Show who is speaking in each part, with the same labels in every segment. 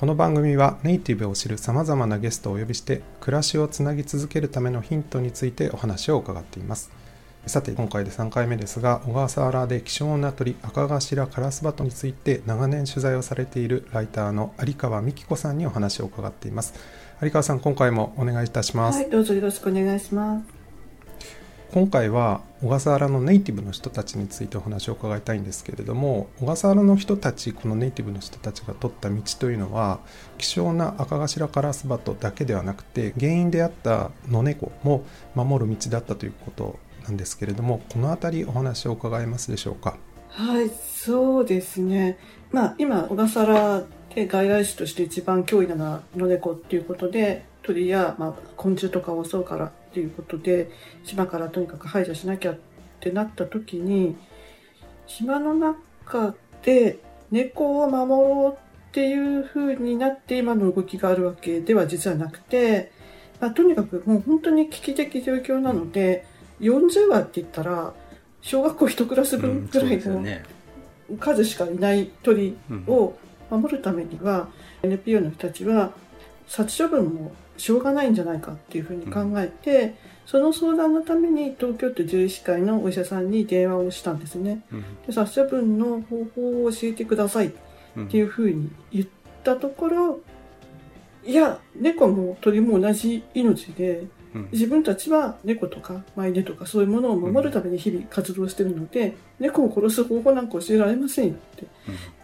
Speaker 1: この番組はネイティブを知るさまざまなゲストをお呼びして暮らしをつなぎ続けるためのヒントについてお話を伺っています。さて今回で3回目ですが小笠原で希少な鳥赤頭カラスバトについて長年取材をされているライターの有川美希子さんにお話を伺っています。有川さん今回もお願いいたします、
Speaker 2: はい、どうぞよろしくお願いします。
Speaker 1: 今回は小笠原のネイティブの人たちについてお話を伺いたいんですけれども小笠原の人たちこのネイティブの人たちが取った道というのは希少な赤頭カラスバトだけではなくて原因であった野猫も守る道だったということなんですけれどもこの辺りお話を伺えますでしょうか？
Speaker 2: はい、そうですね。まあ、今、小笠原で外来種として一番脅威なのは野猫っていうことで、鳥や、まあ、昆虫とかを襲うからっていうことで、島からとにかく排除しなきゃってなった時に、島の中で猫を守ろうっていう風になって今の動きがあるわけでは実はなくて、まあ、とにかくもう本当に危機的状況なので、40羽って言ったら、小学校一クラス分ぐらいの
Speaker 3: ね。
Speaker 2: 数しかいない鳥を守るためには、NPO の人たちは殺処分もしょうがないんじゃないかっていうふうに考えて、その相談のために東京都獣医師会のお医者さんに電話をしたんですね。
Speaker 3: うん。
Speaker 2: で殺処分の方法を教えてくださいっていうふうに言ったところ、いや、猫も鳥も同じ命で、
Speaker 3: うん。
Speaker 2: 自分たちは猫とかマイネとかそういうものを守るために日々活動してるので、猫を殺す方法なんか教えられませんよって。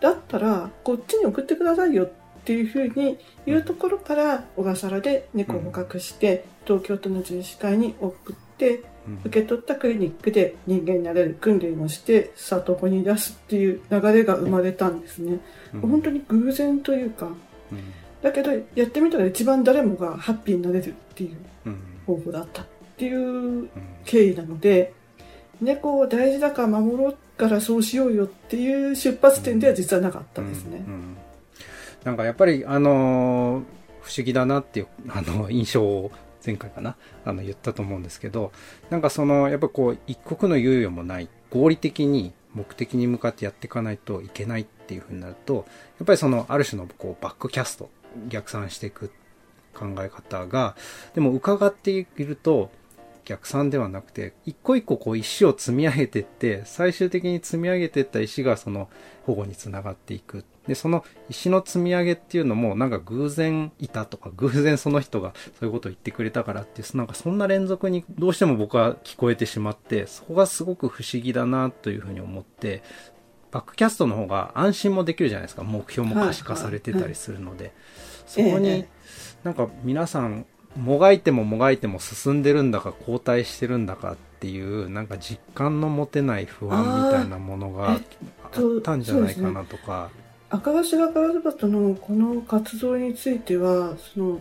Speaker 2: だったら、こっちに送ってくださいよっていうふうに言うところから、小笠原で猫を捕獲して、東京都の獣医師会に送って、
Speaker 3: うん。
Speaker 2: 受け取ったクリニックで人間になれる訓練をして、里子に出すっていう流れが生まれたんですね。
Speaker 3: うん。
Speaker 2: 本当に偶然というか、
Speaker 3: うん。
Speaker 2: だけどやってみたら一番誰もがハッピーになれるっていう
Speaker 3: うん。
Speaker 2: 方法だったっていう
Speaker 3: うん
Speaker 2: 経緯なので猫を大事だから守ろうからそうしようよっていう出発点では実はなかったんですね。
Speaker 3: うん。うんなんかやっぱりあの不思議だなっていうあの印象を前回かなあの言ったと思うんですけどなんかそのやっぱこう一刻の猶予もない合理的に目的に向かってやっていかないといけないっていうふうになるとやっぱりそのある種のこうバックキャスト逆算していく考え方がでも伺っていると逆算ではなくて一個一個こう石を積み上げてって最終的に積み上げてった石がその保護につながっていく。でその石の積み上げっていうのもなんか偶然いたとか偶然その人がそういうことを言ってくれたからっていうなんかそんな連続にどうしても僕は聞こえてしまってそこがすごく不思議だなというふうに思ってバックキャストの方が安心もできるじゃないですか。目標も可視化されてたりするので、そこに
Speaker 2: ええ
Speaker 3: なんか皆さんもがいてももがいても進んでるんだか後退してるんだかっていうなんか実感の持てない不安みたいなものがあ
Speaker 2: っ
Speaker 3: たんじゃないかなとか。
Speaker 2: 赤頭カラスバトのこの活動についてはその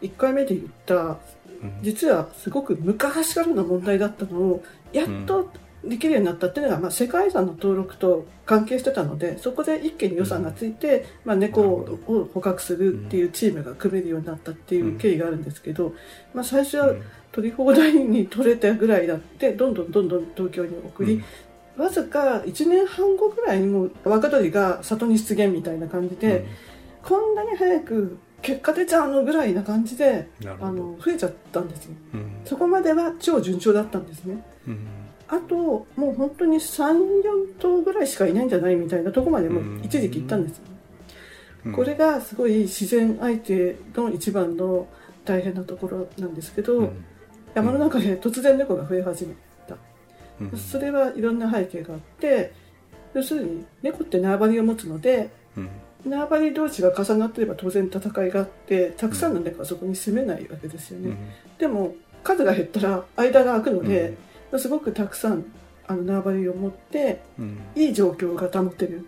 Speaker 2: 1回目で言った
Speaker 3: うん。
Speaker 2: 実はすごく昔からの問題だったのをやっとできるようになったっていうのが、まあ、世界遺産の登録と関係してたのでそこで一気に予算がついて、まあ、猫をを捕獲するっていうチームが組めるようになったっていう経緯があるんですけど、まあ、最初は取り放題に取れたぐらいだってどんどんどんどん東京に送り、わずか1年半後ぐらいにもう若鳥が里に出現みたいな感じで、こんなに早く結果出ちゃうのぐらいな感じであの増えちゃったんですよ。
Speaker 3: うん
Speaker 2: そこまでは超順調だったんですね。
Speaker 3: うん
Speaker 2: あと、もう本当に3、4頭ぐらいしかいないんじゃないみたいなところまでもう一時期行ったんですよ。
Speaker 3: うん
Speaker 2: これがすごい自然相手の一番の大変なところなんですけど、
Speaker 3: うん
Speaker 2: 山の中で突然猫が増え始めた。
Speaker 3: うん。
Speaker 2: それはいろんな背景があって、要するに猫って縄張りを持つので、
Speaker 3: うん。
Speaker 2: 縄張り同士が重なってれば当然戦いがあって、たくさんの猫はそこに住めないわけですよね。
Speaker 3: うん。
Speaker 2: でも数が減ったら間が空くので、すごくたくさんあの縄張りを持って
Speaker 3: うん。
Speaker 2: いい状況が保てる。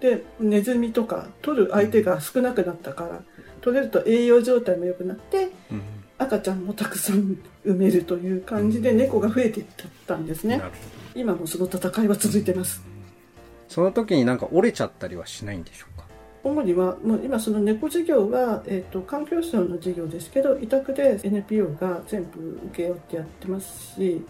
Speaker 2: でネズミとか取る相手が少なくなったから取れると栄養状態も良くなって
Speaker 3: うん
Speaker 2: 赤ちゃんもたくさん産めるという感じで猫が増えていったんですね。
Speaker 3: なるほど。
Speaker 2: 今もその戦いは続いてます。
Speaker 3: その時になんか折れちゃったりはしないんでしょうか？
Speaker 2: 主にはもう今その猫事業は、えー、と環境省の事業ですけど委託で NPO が全部請け負ってやってますし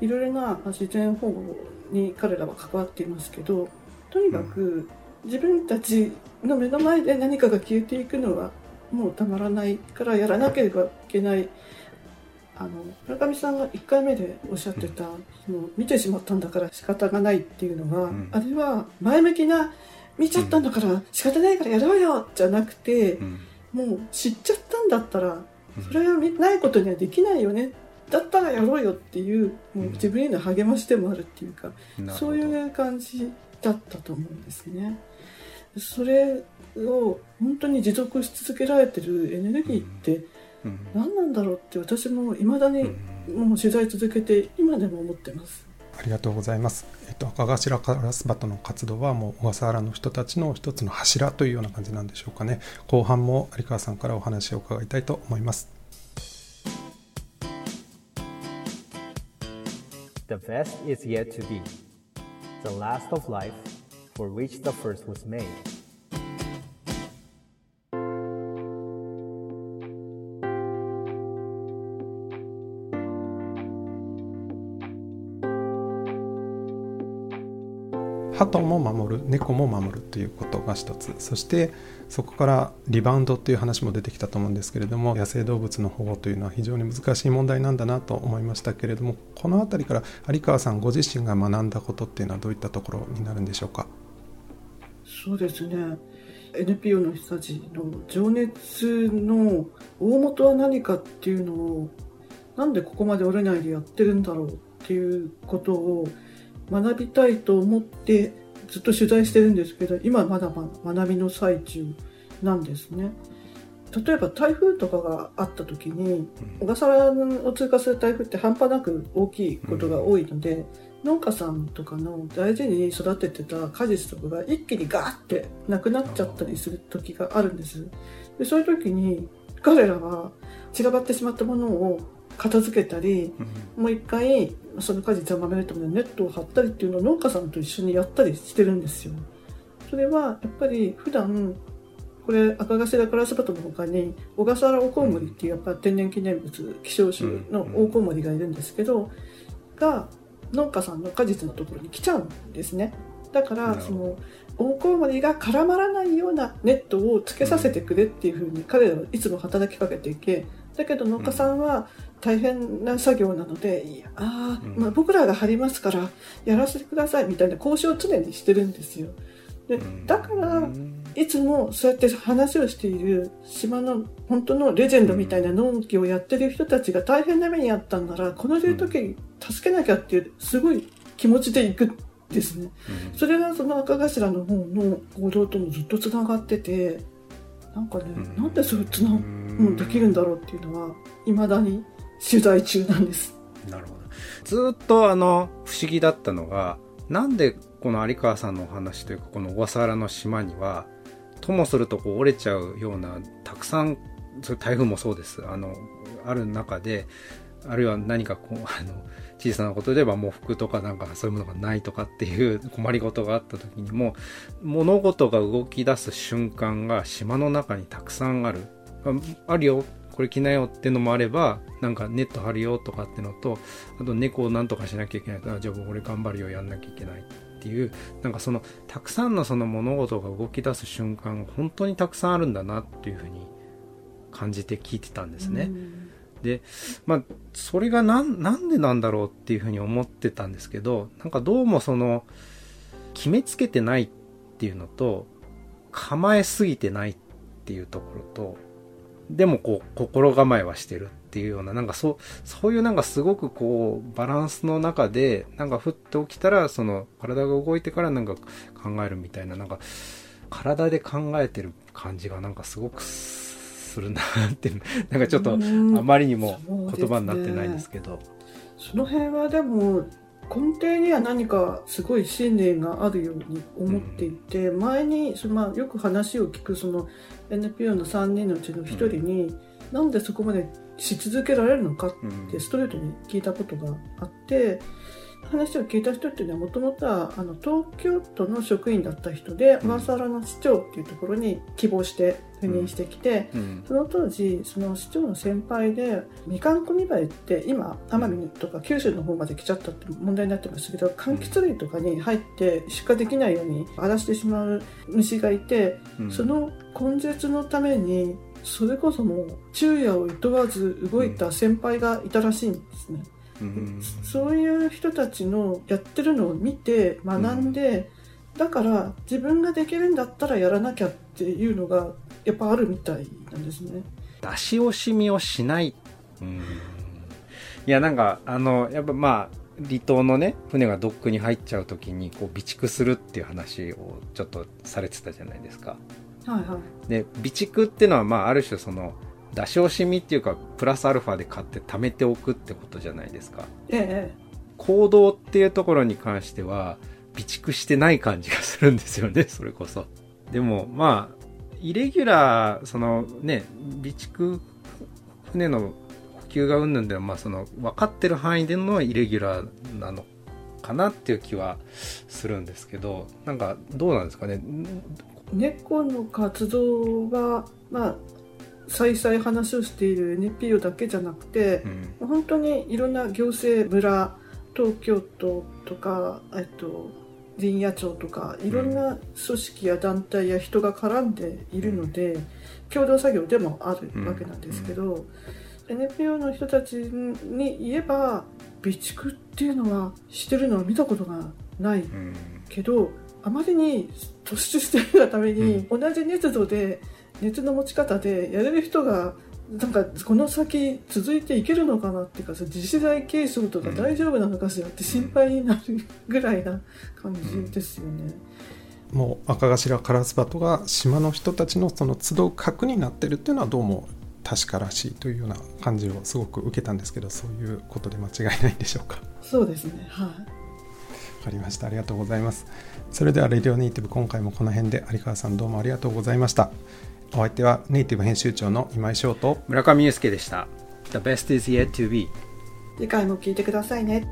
Speaker 2: いろいろなまあ自然保護に彼らは関わっていますけどとにかく自分たちの目の前で何かが消えていくのはもうたまらないからやらなければいけない。あの村上さんが1回目でおっしゃってた、その見てしまったんだから仕方がないっていうのは、
Speaker 3: うん。
Speaker 2: あれは前向きな見ちゃったんだから仕方ないからやろうよじゃなくて、
Speaker 3: うん。
Speaker 2: もう知っちゃったんだったら
Speaker 3: うん。
Speaker 2: それはないことにはできないよね。だったらやろうよっていうもう自分への励ましでもあるっていうか、そういう感じだったと思うんですね。それを本当に持続し続けられてるエネルギーって
Speaker 3: うん
Speaker 2: 何なんだろうって私も未だにもう取材続けて今でも思ってます。
Speaker 1: ありがとうございます。えっと、赤頭カラスバトの活動はもう小笠原の人たちの一つの柱というような感じなんでしょうかね。後半も有川さんからお話を伺いたいと思います。
Speaker 4: The best is yet to be, the last of life for which the first was made.
Speaker 1: 鳩も守る猫も守るということが一つそしてそこからリバウンドっていう話も出てきたと思うんですけれども野生動物の保護というのは非常に難しい問題なんだなと思いましたけれどもこの辺りから有川さんご自身が学んだことっていうのはどういったところになるんでしょうか？
Speaker 2: そうですね NPO の人たちの情熱の大元は何かっていうのをなんでここまで折れないでやってるんだろうっていうことを学びたいと思ってずっと取材してるんですけど今まだま学びの最中なんですね。例えば台風とかがあった時に小笠原を通過する台風って半端なく大きいことが多いので、農家さんとかの大事に育ててた果実とかが一気にガーってなくなっちゃったりする時があるんです。でそういう時に彼らは散らばってしまったものを片付けたり、もう一回その果実を守るためのネットを張ったりっていうのを農家さんと一緒にやったりしてるんですよ。それはやっぱり普段これ赤頭カラスバトの他に小笠原オオコウモリっていうやっぱ天然記念物希少種のオオコウモリがいるんですけど、が農家さんの果実のところに来ちゃうんですね。だからそのオオコウモリが絡まらないようなネットをつけさせてくれっていうふうに彼らはいつも働きかけていてだけど農家さんは大変な作業なので、いやあまあ、僕らが張りますからやらせてくださいみたいな交渉を常にしてるんですよ。でだからいつもそうやって話をしている島の本当のレジェンドみたいな農業をやってる人たちが大変な目にあったんならこの時に助けなきゃっていうすごい気持ちで行くんですね。それがその赤頭の方の行動ともずっとつながっててなんかね、
Speaker 3: うん
Speaker 2: なんでそれつな、うん、できるんだろうっていうのは未だに取材中なんです。
Speaker 3: なるほど。ずーっとあの、不思議だったのが、なんでこの有川さんのお話というか、この小笠原の島には、ともするとこう折れちゃうような、たくさん、台風もそうです。あの、ある中で、あるいは何かこう、あの、小さなことで言えば喪服とかなんかそういうものがないとかっていう困りごとがあった時にも、物事が動き出す瞬間が島の中にたくさんある。ああるよ、これ着なよってのもあれば、なんかネット張るよとかってのと、あと猫をなんとかしなきゃいけないじゃあ俺頑張るよ、やんなきゃいけないっていう、なんかその、たくさんのその物事が動き出す瞬間、本当にたくさんあるんだなっていうふうに感じて聞いてたんですね。
Speaker 2: うん
Speaker 3: で、まあ、それがなん、なんでなんだろうっていうふうに思ってたんですけど、なんかどうもその、決めつけてないっていうのと、構えすぎてないっていうところと、でもこう、心構えはしてるっていうような、なんかそう、そういうなんかすごくこう、バランスの中で、なんか降って起きたら、その、体が動いてからなんか考えるみたいな、なんか、体で考えてる感じがなんかすごくするなって、なんかちょっと、あ
Speaker 2: うん。
Speaker 3: まりにも言葉になってないんですけど。
Speaker 2: その辺はでも根底には何かすごい信念があるように思っていて、前にその、まあ、よく話を聞くその NPO の3人のうちの1人に、なんでそこまでし続けられるのかっ
Speaker 3: うん。
Speaker 2: てストレートに聞いたことがあって話を聞いた人っていうのはもともとはあの東京都の職員だった人で小笠原の市長っていうところに希望して赴任してきて、
Speaker 3: うん。
Speaker 2: その当時その市長の先輩でみかんこみばえって今奄美とか九州の方まで来ちゃったって問題になってましたけど柑橘類とかに入って出荷できないように荒らしてしまう虫がいて、
Speaker 3: うん。
Speaker 2: その根絶のためにそれこそもう昼夜を厭わず動いた先輩がいたらしいんですね。
Speaker 3: うん
Speaker 2: そういう人たちのやってるのを見て学んで、だから自分ができるんだったらやらなきゃっていうのがやっぱあるみたいなんですね。
Speaker 3: 出し惜しみをしない。うん。いや、なんか、あの、やっぱまあ、離島のね、船がドックに入っちゃうときに、こう、備蓄するっていう話をちょっとされてたじゃないですか。
Speaker 2: はいはい。
Speaker 3: で、備蓄っていうのは、まあ、ある種その、出し惜しみっていうか、プラスアルファで買って貯めておくってことじゃないですか。
Speaker 2: ええ
Speaker 3: 行動っていうところに関しては、備蓄してない感じがするんですよね、それこそ。でも、まあ、イレギュラー、そのね、備蓄、船の補給がうんぬんでは、まあその、分かってる範囲でのイレギュラーなのかなっていう気はするんですけど、なんか、どうなんですかね。
Speaker 2: 猫の活動は、まあ、再々話をしている NPO だけじゃなくて
Speaker 3: う、ん。
Speaker 2: 本当にいろんな行政村東京都とかえっと林野庁とかいろんな組織や団体や人が絡んでいるので、共同作業でもあるわけなんですけど、NPO の人たちに言えば備蓄っていうのはしてるのは見たことがない
Speaker 3: うん。
Speaker 2: けどあまりに突出してるがために、同じ熱度で熱の持ち方でやれる人がなんかこの先続いていけるのかなっていうかさ次世代継承とか大丈夫なのかしらって心配になるぐらいな感じですよね。
Speaker 1: もう赤頭カラスバトが島の人たちのその集う核になってるっていうのはどうも確からしいというような感じをすごく受けたんですけどそういうことで間違いないんでしょうか？
Speaker 2: そうですね。はい
Speaker 1: わかりましたありがとうございますそれではレディオネイティブ今回もこの辺で有川さんどうもありがとうございましたお相手はネイティブ編集長の今井翔と
Speaker 3: 村上祐介でした。The best is yet to be.
Speaker 2: 次回も聞いてくださいね。